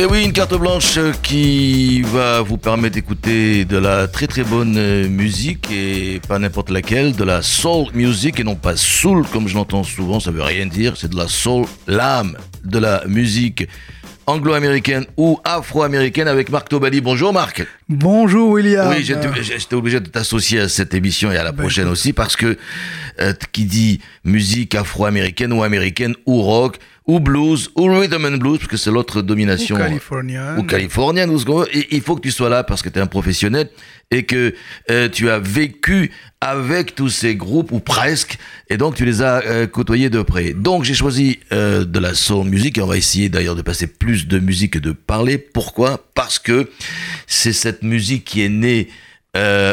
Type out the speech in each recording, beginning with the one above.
Et oui, une carte blanche qui va vous permettre d'écouter de la très très bonne euh, musique et pas n'importe laquelle, de la soul music et non pas soul comme je l'entends souvent, ça veut rien dire, c'est de la soul, l'âme de la musique anglo-américaine ou afro-américaine avec Marc Tobali. Bonjour Marc. Bonjour William. Oui, j'étais obligé de t'associer à cette émission et à la ben, prochaine aussi parce que euh, qui dit musique afro-américaine ou américaine ou rock ou blues, ou rhythm and blues, parce que c'est l'autre domination. Ou californienne. Ou californienne, il faut que tu sois là parce que tu es un professionnel et que euh, tu as vécu avec tous ces groupes, ou presque, et donc tu les as euh, côtoyés de près. Donc j'ai choisi euh, de la soul music, et on va essayer d'ailleurs de passer plus de musique que de parler. Pourquoi? Parce que c'est cette musique qui est née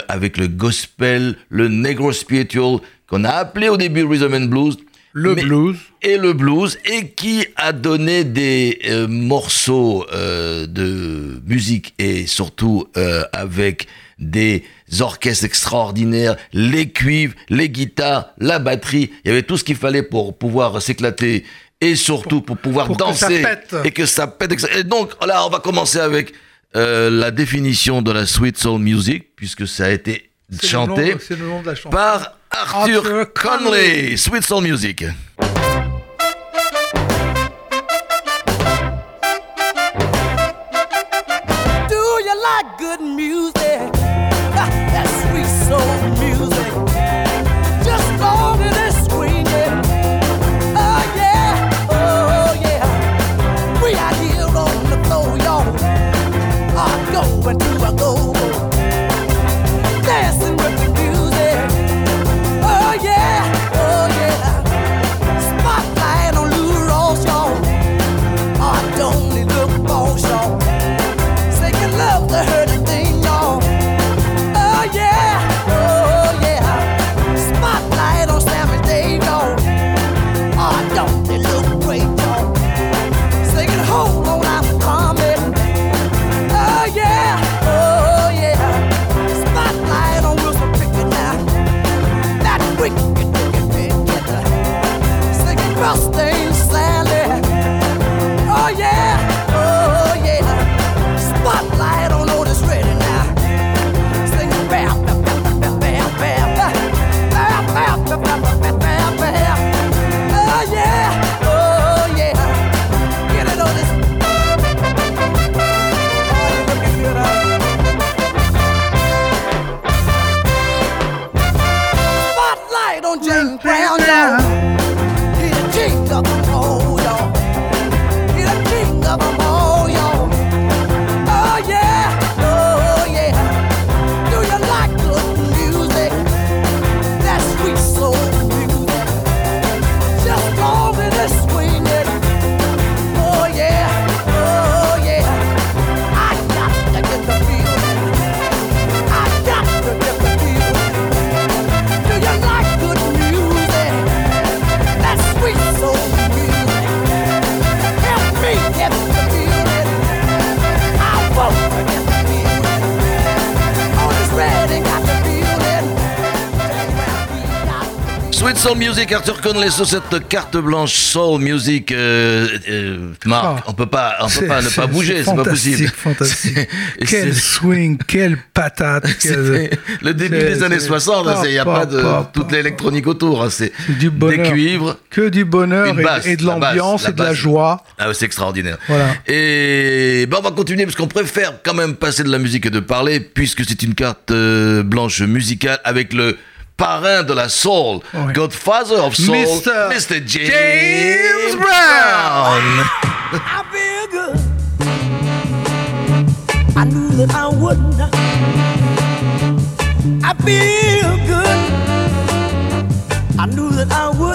avec le gospel, le negro spiritual, qu'on a appelé au début rhythm and blues, le blues. Et le blues, et qui a donné des euh, morceaux euh, de musique, et surtout euh, avec des orchestres extraordinaires, les cuivres, les guitares, la batterie. Il y avait tout ce qu'il fallait pour pouvoir s'éclater et surtout pour, pouvoir danser et que ça pète. Et donc là, on va commencer avec la définition de la sweet soul music, puisque ça a été chanté par Arthur, Conley, Sweet Soul Music. Soul Music, Arthur Conley sur cette carte blanche Soul Music. Euh, euh, Marc, oh. on peut pas, on peut pas ne pas bouger, c'est pas possible. Fantastique, Quel swing, quelle patate. le début des années 60, il n'y a pas de toute l'électronique autour. Hein, c'est des cuivres. Que du bonheur et, de l'ambiance et de la joie. Ah, c'est extraordinaire. Et ben, on va continuer parce qu'on préfère quand même passer de la musique et de parler puisque c'est une carte euh, blanche musicale avec le parrain de la soul, oui. Godfather of soul, Mr. Mr. James, James Brown. I feel good. I knew that I would not. I feel good. I knew that I would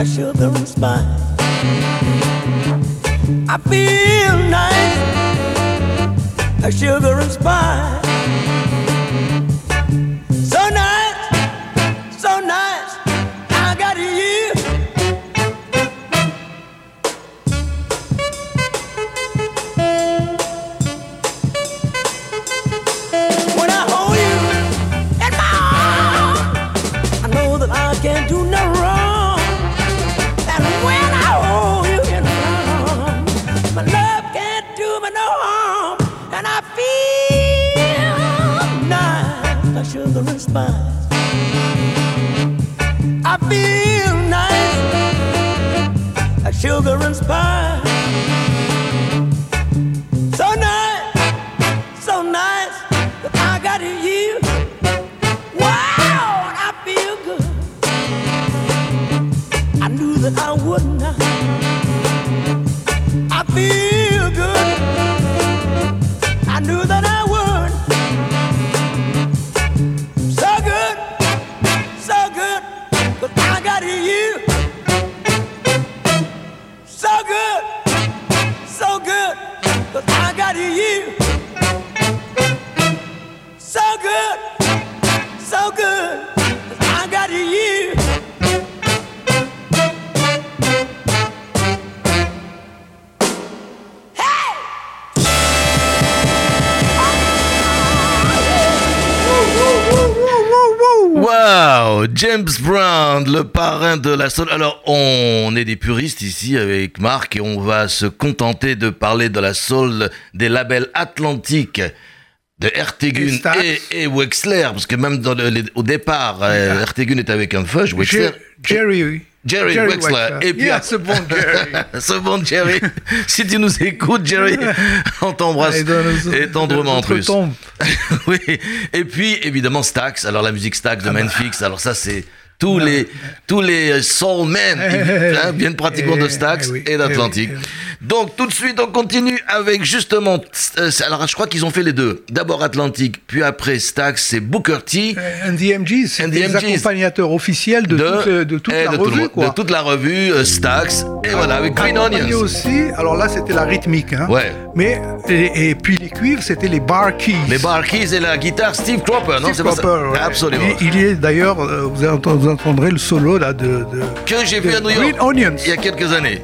Nice, that sugar and spice. I feel nice, that sugar and James Brown, le parrain de la soul. Alors, on est des puristes ici avec Marc et on va se contenter de parler de la soul des labels atlantiques de Ertegun et, et Wexler, parce que même dans le- les- au départ, euh, Ertegun est avec un fudge, Wexler. Jer- Jerry, oui. Jerry Wexler. Et puis Yeah, ce bon Jerry. Ce bon Jerry, si tu nous écoutes, Jerry, on t'embrasse Et dans nos- et tendrement en plus. oui. Et puis évidemment Stax. Alors la musique Stax de Manfix. Alors ça c'est tous les tous les soul men Eh, hein, viennent pratiquement eh, de Stax eh oui, et d'Atlantique. eh oui, Donc tout de suite on continue avec justement. euh, alors je crois qu'ils ont fait les deux. D'abord Atlantique, puis après Stax, c'est Booker T. The MGs, c'est MGs. accompagnateurs officiels de, toute, euh, de toute la de revue, quoi. de toute la revue euh, Stax. Et voilà avec Green Onions. aussi, alors là c'était la rythmique, hein. Ouais. Mais, et, et puis les cuivres, c'était les bar keys. Les bar keys et la guitare Steve Cropper, non Steve c'est pas ça Cropper, ouais. Absolument. Il, il est d'ailleurs, euh, vous, entend- vous entendrez le solo là de, de Que j'ai vu à New York. Green Onions. Il y a quelques années.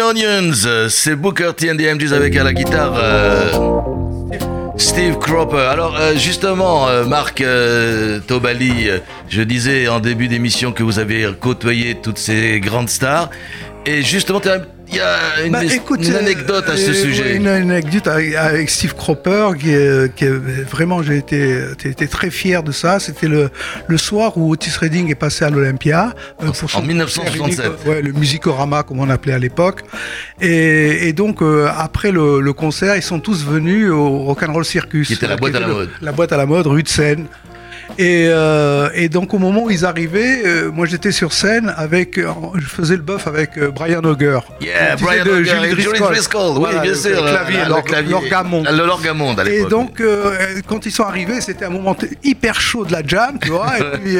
Onions, c'est Booker T and the avec à la guitare. Euh, Steve Cropper. Alors euh, justement, euh, Marc Tobali, je disais en début d'émission que vous avez côtoyé toutes ces grandes stars. Et justement, il y a une, bah, anecdote à ce sujet. Une, anecdote avec, Steve Cropper qui, qui vraiment j'ai été, été, très fier de ça. C'était le, le soir où Otis Redding est passé à l'Olympia euh, en 1967. Ouais, le musicorama comme on appelait à l'époque. Et, et, donc euh, après le, le, concert, ils sont tous venus au Rock'n'Roll Circus. Qui était la boîte à la mode. La boîte à la mode, rue de Seine. Et, euh, et, donc au moment où ils arrivaient, euh, moi j'étais sur scène avec, euh, je faisais le buff avec Brian Auger. Yeah, Brian Auger, Julie Driscoll. Driscoll. Oui, bien sûr. Le clavier, l'orgamon. Le l'orgamon à Et donc quand ils sont arrivés, c'était un moment hyper chaud de la jam, tu vois. et puis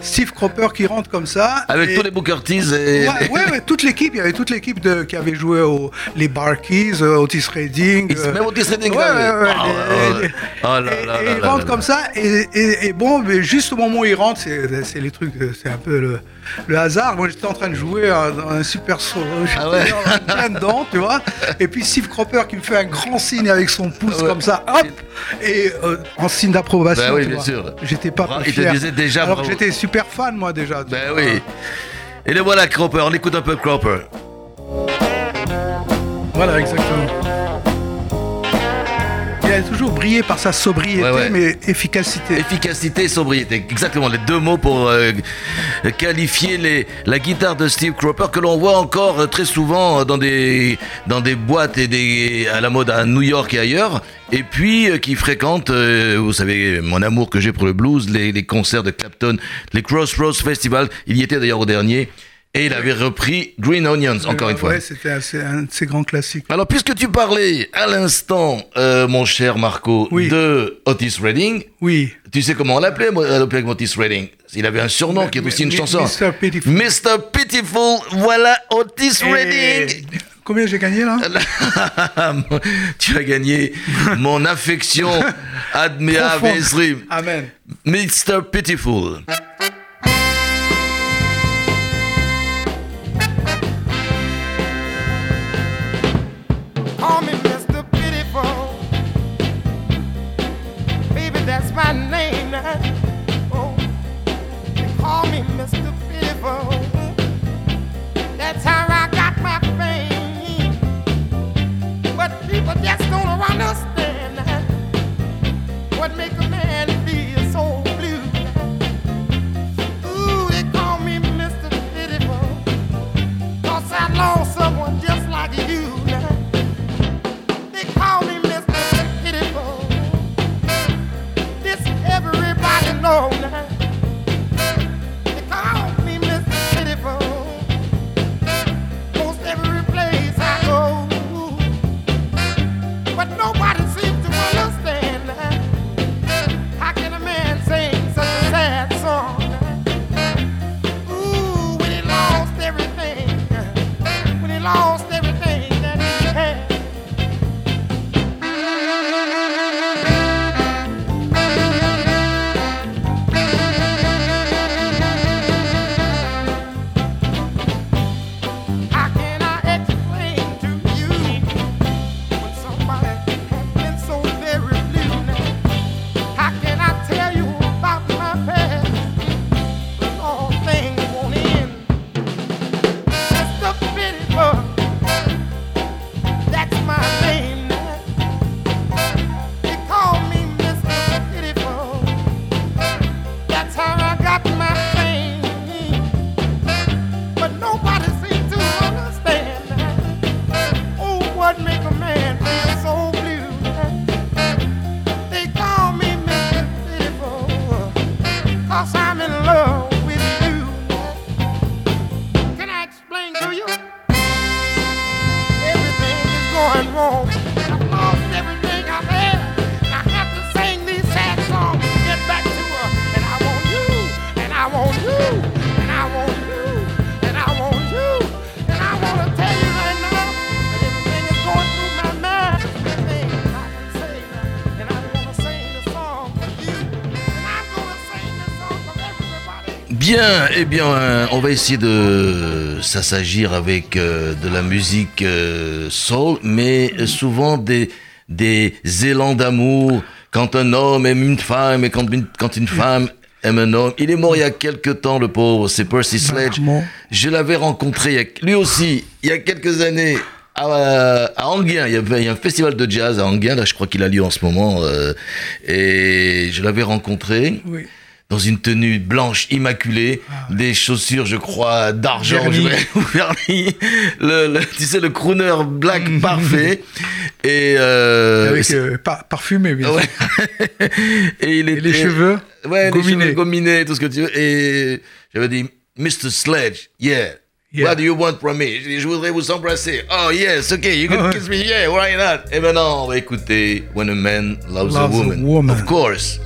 Steve Cropper qui rentre comme ça. Avec tous les Booker T's et... Ouais, ouais, toute l'équipe, il y avait toute l'équipe qui avait joué au, les Barkeys, Otis Redding. Même Otis Redding. Ouais, ouais, ouais. Oh, oh, là, là, et, il rentre comme ça et, et bon mais juste au moment où il rentre, c'est les trucs, c'est un peu le, le, hasard. Moi, j'étais en train de jouer dans un super solo, ah ouais. plein dedans, tu vois. Et puis Steve Cropper qui me fait un grand signe avec son pouce comme ça, hop, et euh, en signe d'approbation. Ben oui, bien sûr. J'étais pas Bra Il te disait déjà. Alors j'étais super fan, moi déjà. Ben oui. Et le voilà, Cropper. On écoute un peu Cropper. Voilà, exactement a toujours brillé par sa sobriété, mais efficacité. Efficacité et sobriété, exactement les deux mots pour euh, qualifier les, la guitare de Steve Cropper que l'on voit encore très souvent dans des, dans des boîtes et des, à la mode à New York et ailleurs. Et puis euh, qui fréquente, euh, vous savez, mon amour que j'ai pour le blues, les, les concerts de Clapton, les Crossroads Festival. Il y était d'ailleurs au dernier. Et il avait repris Green Onions, encore une fois. Ouais, c'était un de ses grands classiques. Alors, puisque tu parlais à l'instant, euh, mon cher Marco, de Otis Redding. Oui. Tu sais comment on l'appelait, avec Otis Redding Il avait un surnom qui est aussi une chanson. Mr. Pitiful. Mr. Pitiful, voilà Otis Redding. Combien j'ai gagné là? Tu as gagné mon affection admirable. Amen. Mr. Pitiful. but that's gonna Bien, eh bien, on va essayer de s'assagir avec euh, de la musique euh, soul, mais souvent des, des élans d'amour. Quand un homme aime une femme et quand une, quand une femme aime un homme. Il est mort il y a quelques temps, le pauvre, c'est Percy Sledge. Je l'avais rencontré, lui aussi, il y a quelques années, à, à il y avait un festival de jazz à Anguien, là je crois qu'il a lieu en ce moment, euh, et je l'avais rencontré. Oui. Dans une tenue blanche immaculée, Ah des chaussures, je crois, d'argent, Vernis. le, le- tu sais, le crooner black parfait, et, euh, Avec euh, par- parfumé, bien sûr. Et il Et les était- cheveux Ouais, les gominés. cheveux gominés, tout ce que tu veux. Et j'avais dit, Mr. Sledge, yeah. Yeah. What do you want from me? Je voudrais vous embrasser. Oh, yes, okay, you can ouais. kiss me, yeah, why not? Et maintenant, on va écouter When a Man Loves, a, Loves a woman. Woman. Of course.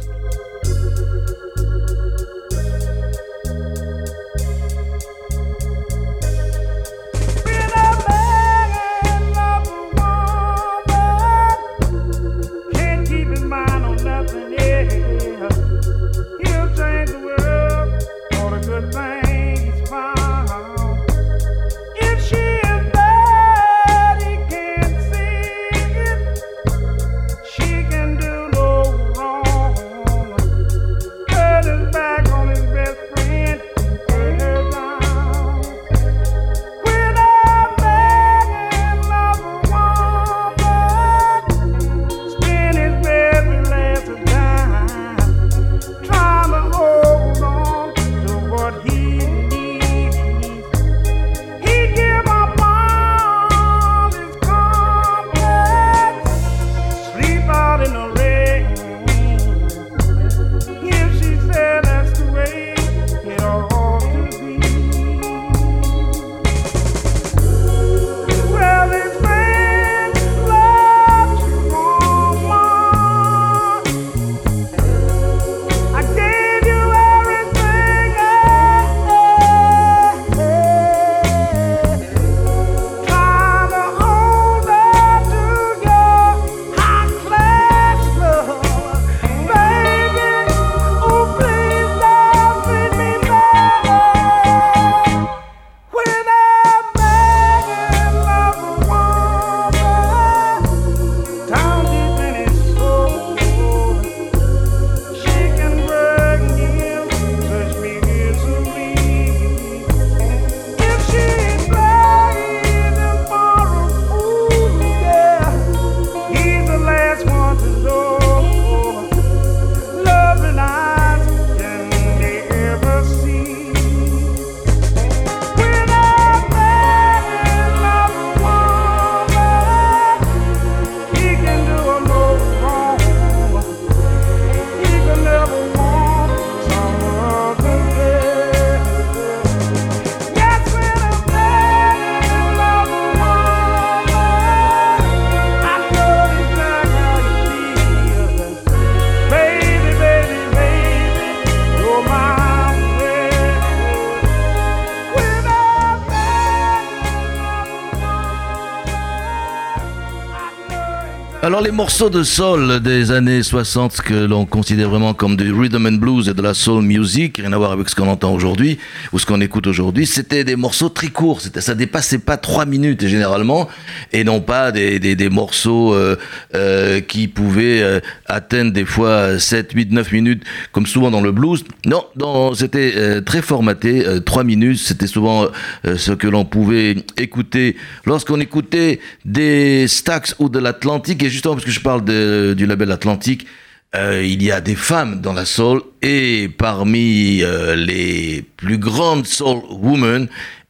Alors les morceaux de soul des années 60 que l'on considère vraiment comme du rhythm and blues et de la soul music, rien à voir avec ce qu'on entend aujourd'hui ou ce qu'on écoute aujourd'hui, c'était des morceaux très courts, ça dépassait pas trois minutes généralement et non pas des, des, des morceaux euh, euh, qui pouvaient euh, atteindre des fois 7, 8, 9 minutes comme souvent dans le blues. Non, dans- c'était très formaté, euh, trois minutes, c'était souvent ce que l'on pouvait écouter lorsqu'on écoutait des Stax ou de l'Atlantique. Et parce que je parle de- du label Atlantique, euh, il y a des femmes dans la soul et parmi euh, les plus grandes soul women,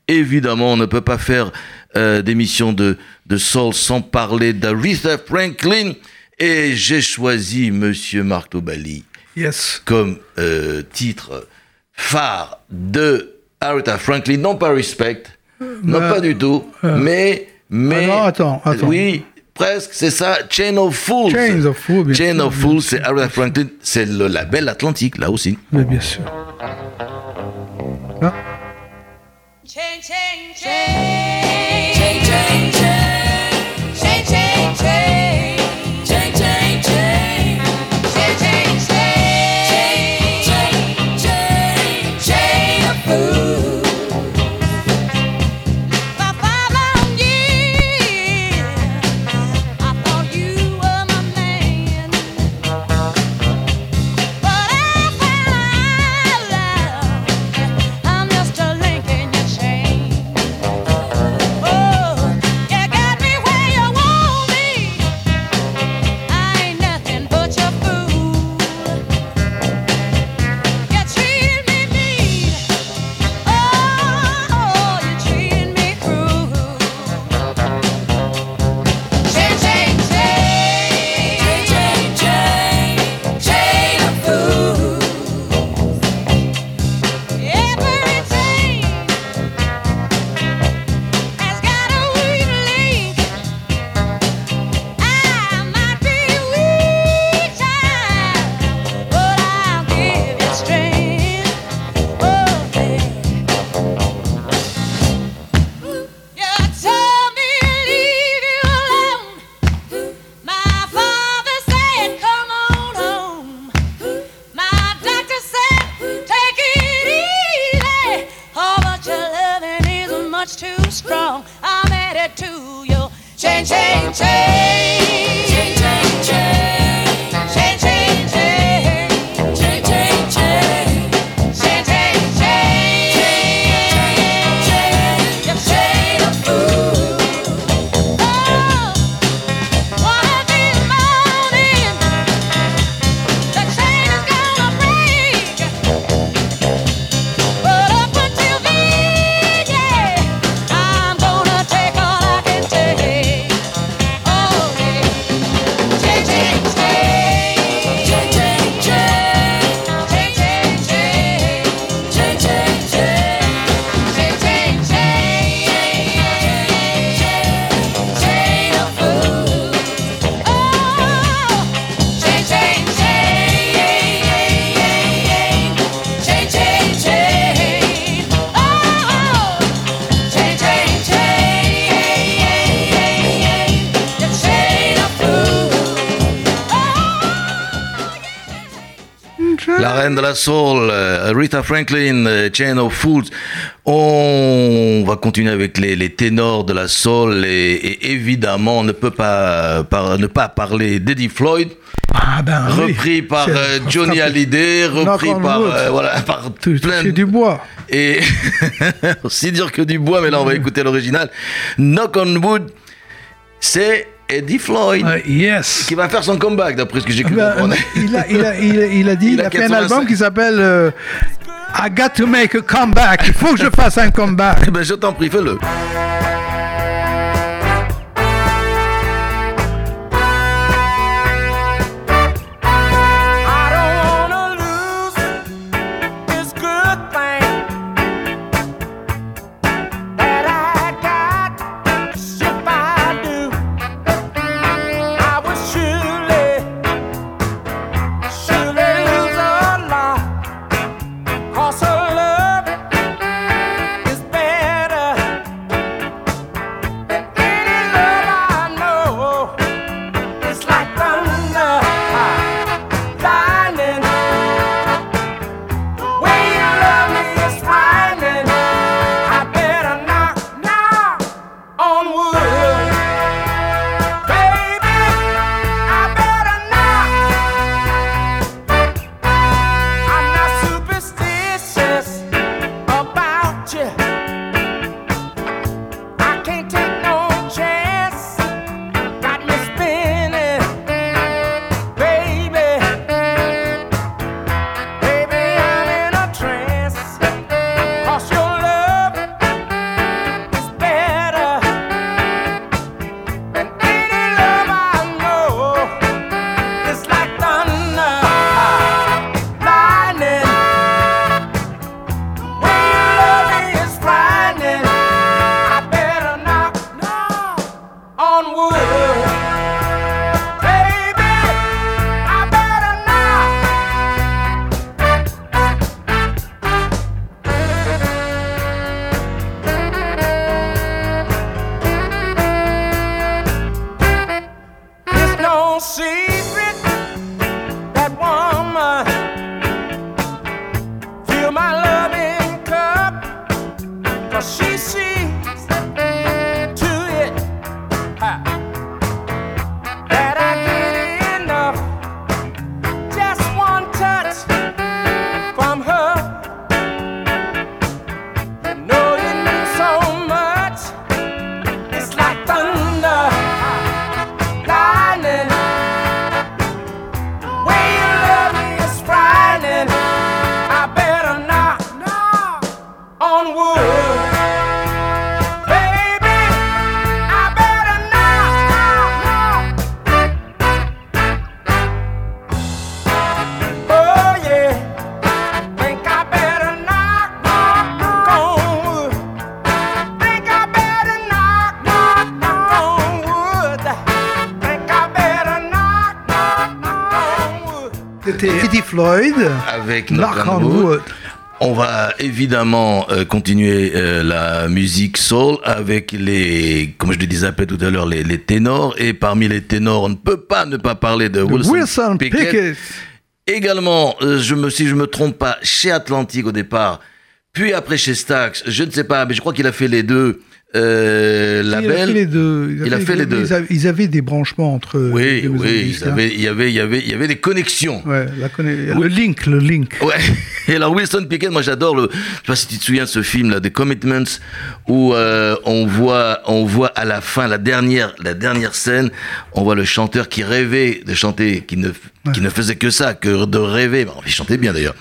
évidemment, on ne peut pas faire euh, d'émission de, de soul sans parler d'Aretha Franklin et j'ai choisi Monsieur Marc Tobali Yes. comme euh, titre phare de Aretha Franklin, non pas Respect, non bah, pas du tout, mais mais Ah non, attends, attends. oui, presque, c'est ça, Chain of Fools. Chains of Fools, bien Chain sûr, of Fools, c'est Aretha Franklin, c'est le label Atlantique là aussi. Mais bien sûr. Chain, chain, chain. La reine de la soul, euh, Rita Franklin, euh, Chain of Fools. On va continuer avec les, les ténors de la soul et, et évidemment on ne peut pas par- ne pas parler d'Eddie Floyd, Ah ben oui. repris par euh, Johnny. Hallyday, repris par euh, voilà par plein de du bois. et aussi dur que du bois, mais là on va écouter l'original. Knock on Wood, c'est Eddie Floyd Euh, yes. qui va faire son comeback d'après ce que j'ai cru Ben, comprendre. il, a, il, a, il, a, il a dit, Il a fait un 85. album qui s'appelle euh, I Got to Make a Comeback. Il faut que je fasse un comeback. Eh ben je t'en prie, fais-le. Avec Knock Knock on va évidemment euh, continuer euh, la musique soul avec les, comme je le disais tout à l'heure, les, les ténors. Et parmi les ténors, on ne peut pas ne pas parler de Wilson, Wilson Pickett. Pickett. Également, euh, je me, si je me trompe pas, chez Atlantic au départ, puis après chez Stax, je ne sais pas, mais je crois qu'il a fait les deux euh, Il a fait les deux. Il a fait les deux. Ils avaient, des branchements entre. Oui, les oui, disques, il y hein. avait, il y avait, il y avait, il y avait des connexions. Ouais, la conna- le link, le link. Ouais. Et alors Wilson Pickett, moi j'adore le. Je sais pas si tu te souviens de ce film là, The Commitments, où euh, on voit, on voit à la fin la dernière, la dernière scène, on voit le chanteur qui rêvait de chanter, qui ne, qui ne faisait que ça, que de rêver. Il chantait bien d'ailleurs.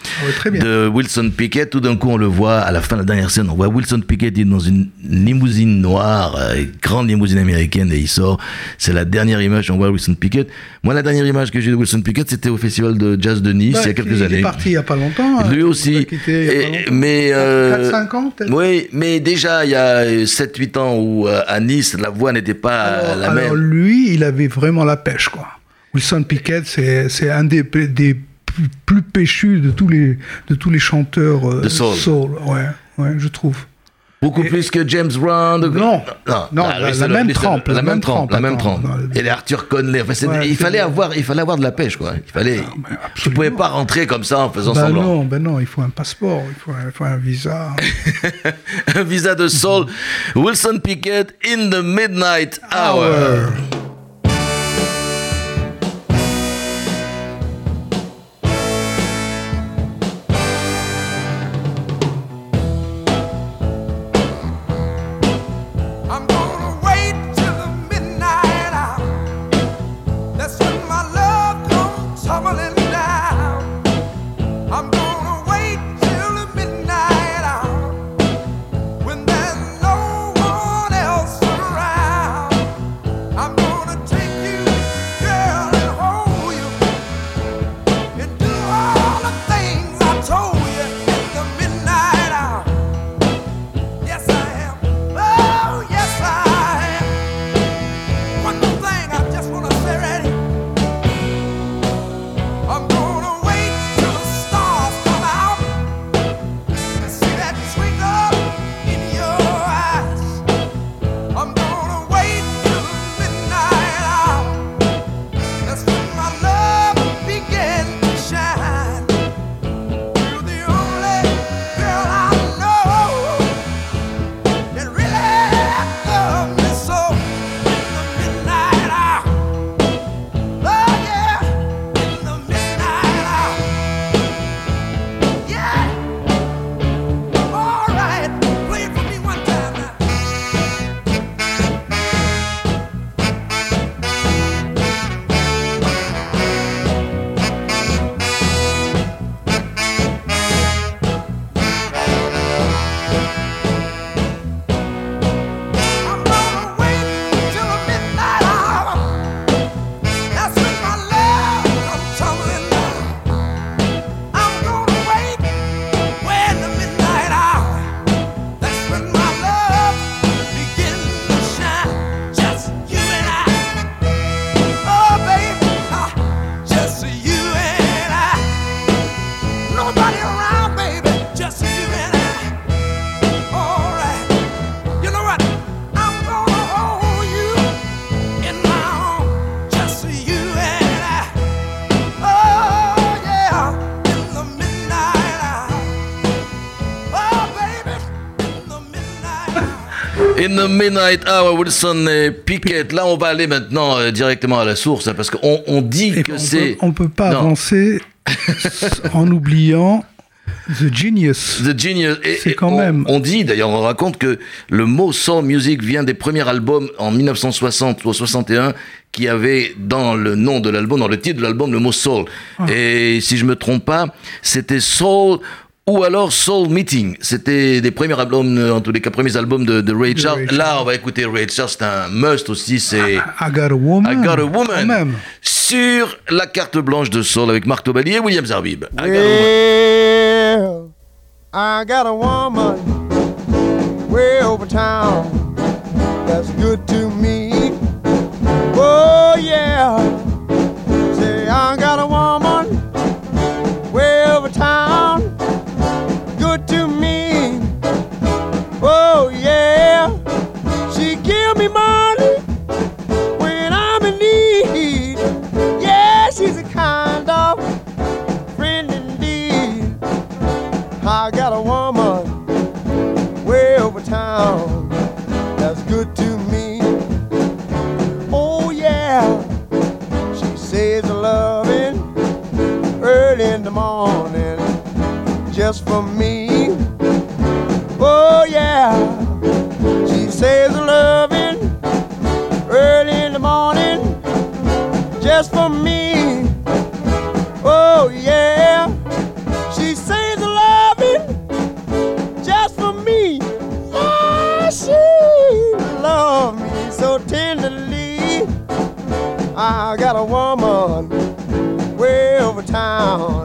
Ouais. De Wilson Pickett. Tout d'un coup, on le voit à la fin de la dernière scène. On voit Wilson Pickett il dans une limousine noire, euh, une grande limousine américaine, et il sort. C'est la dernière image. On voit Wilson Pickett. Moi, la dernière image que j'ai de Wilson Pickett, c'était au festival de jazz de Nice il y a quelques il années. est parti il n'y a pas longtemps. hein. Lui Il aussi. a quittés il y a pas Et- mais euh, 4-5 ans peut-être oui, mais déjà il y a 7-8 ans où euh, à Nice la voix n'était pas alors, la alors, même. lui, il avait vraiment la pêche, quoi. Wilson Pickett, c'est un des, plus, plus péchus de tous les, de tous les chanteurs euh, De soul. ouais, ouais, je trouve. Beaucoup Et- plus que James Brown. Non. non, Non, Ah, la- la même trempe, la même trempe, la même trempe. non, Et les Arthur Conley. Enfin, Ouais, il fallait avoir, il fallait avoir de la pêche, quoi. Il fallait. tu absolument. pouvais pas rentrer comme ça en faisant Ben semblant. non, ben non, il faut un passeport, il faut un, il faut un visa. Un visa de soul. Wilson Pickett in the midnight hour. Hour. In the midnight hour, Wilson et Pickett. Là, on va aller maintenant euh, directement à la source, hein, parce qu'on on dit Et que c'est. on peut pas Non. avancer en oubliant The Genius. The Genius. C'est quand on, même- On dit, d'ailleurs, on raconte que le mot soul music vient des premiers albums en 1960 ou 61 qui avait dans le nom de l'album, dans le titre de l'album, le mot soul. Ah. Et si je me trompe pas, c'était soul ou alors Soul Meeting. C'était des premiers albums, euh, en tous les cas, premiers albums de, de Ray De Charles. Ray Là, on va écouter Ray Charles, c'est un must aussi, c'est... I Got a Woman. I Got a Woman même. sur la carte blanche de Soul avec Marc Tobali et William Zarbib. I Got a Woman. Well, I got a woman way over town that's good to me. Oh, yeah. I got a woman way over town that's good to me. Oh yeah, she says a loving early in the morning just for me. Oh yeah, she says a loving early in the morning just for me. I got a woman way over town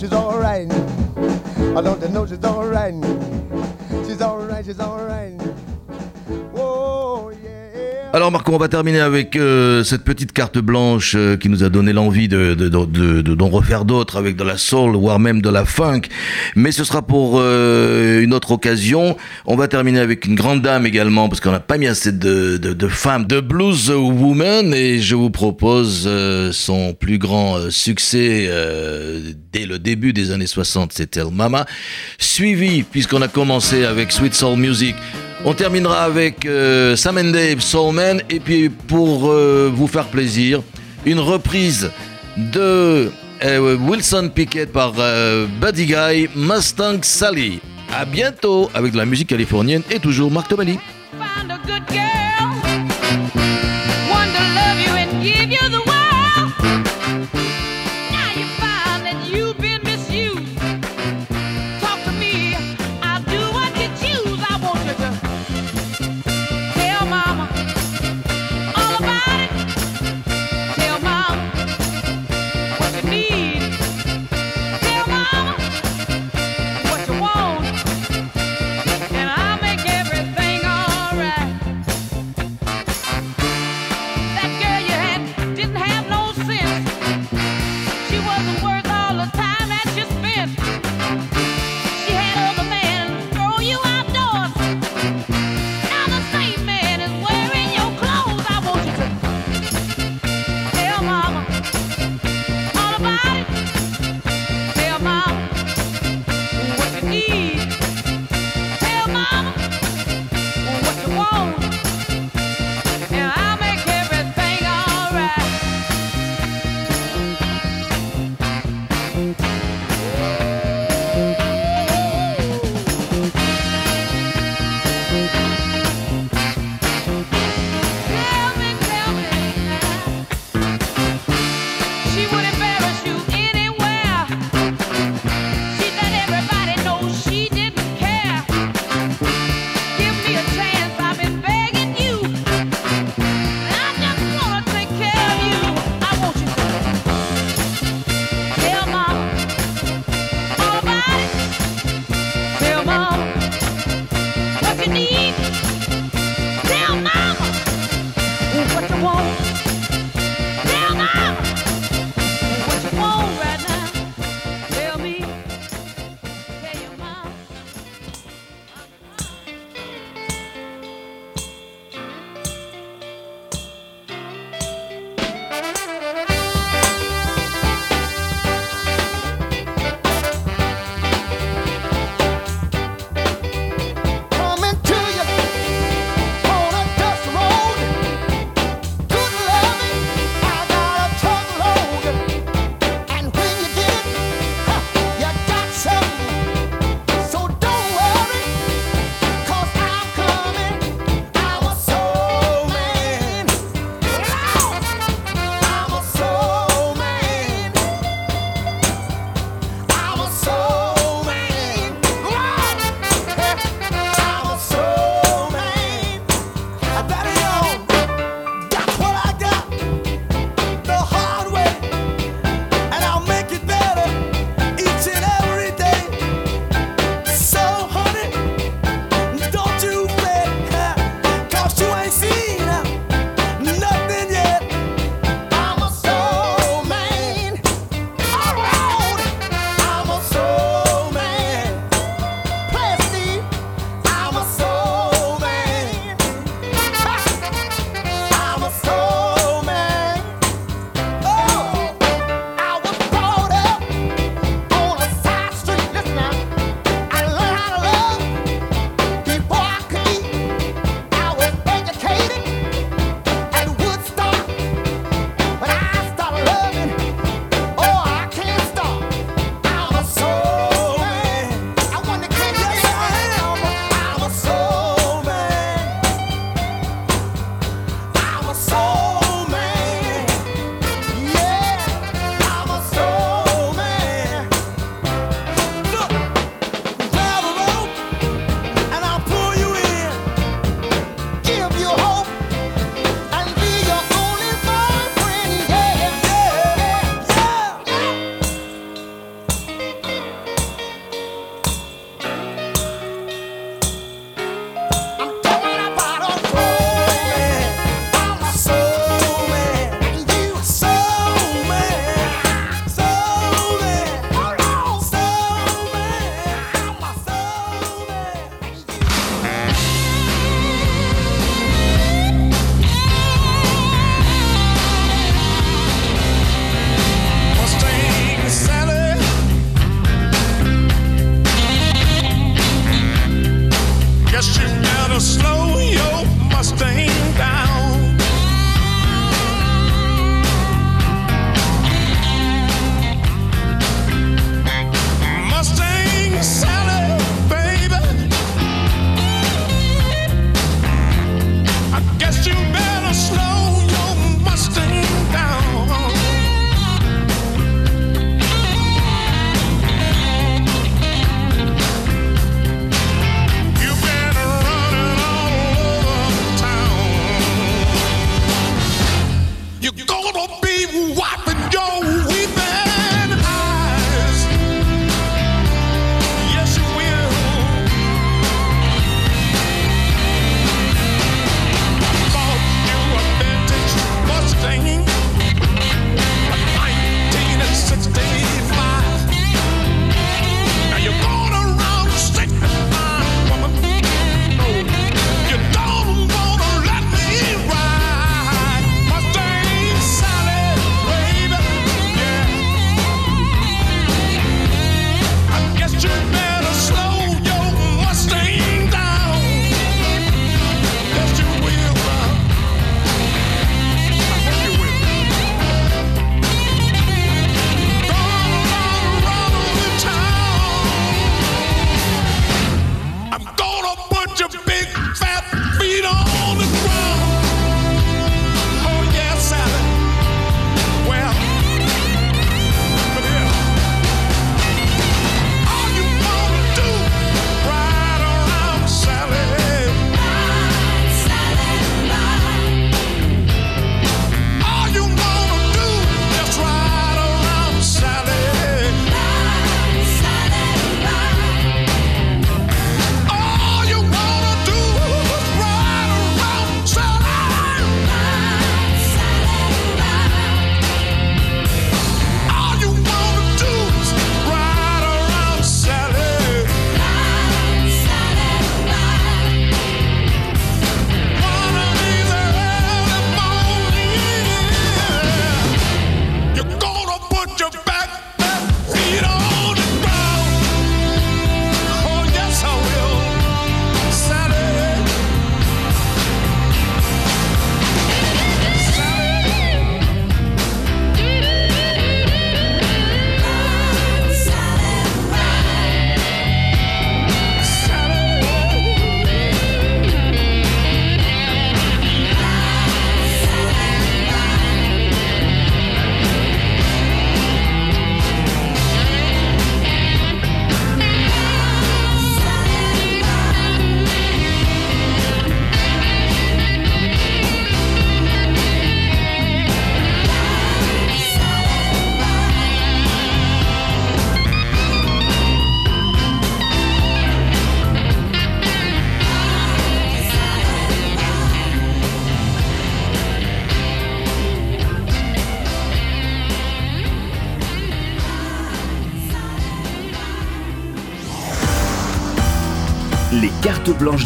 she's alright? I don't know she's alright? She's alright, she's alright. Alors Marco, on va terminer avec euh, cette petite carte blanche euh, qui nous a donné l'envie de, de, de, de, d'en refaire d'autres avec de la soul, voire même de la funk. Mais ce sera pour euh, une autre occasion. On va terminer avec une grande dame également, parce qu'on n'a pas mis assez de, femmes, de blues woman. Et je vous propose son plus grand succès dès le début des années 60, c'était Mama. Suivi, puisqu'on a commencé avec Sweet Soul Music, on terminera avec euh, Sam and Dave, Soulman, et puis pour euh, vous faire plaisir, une reprise de euh, Wilson Pickett par Buddy Guy, Mustang Sally. À bientôt avec la musique californienne et toujours Marc Tomali.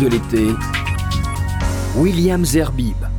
De l'été, William Zerbib.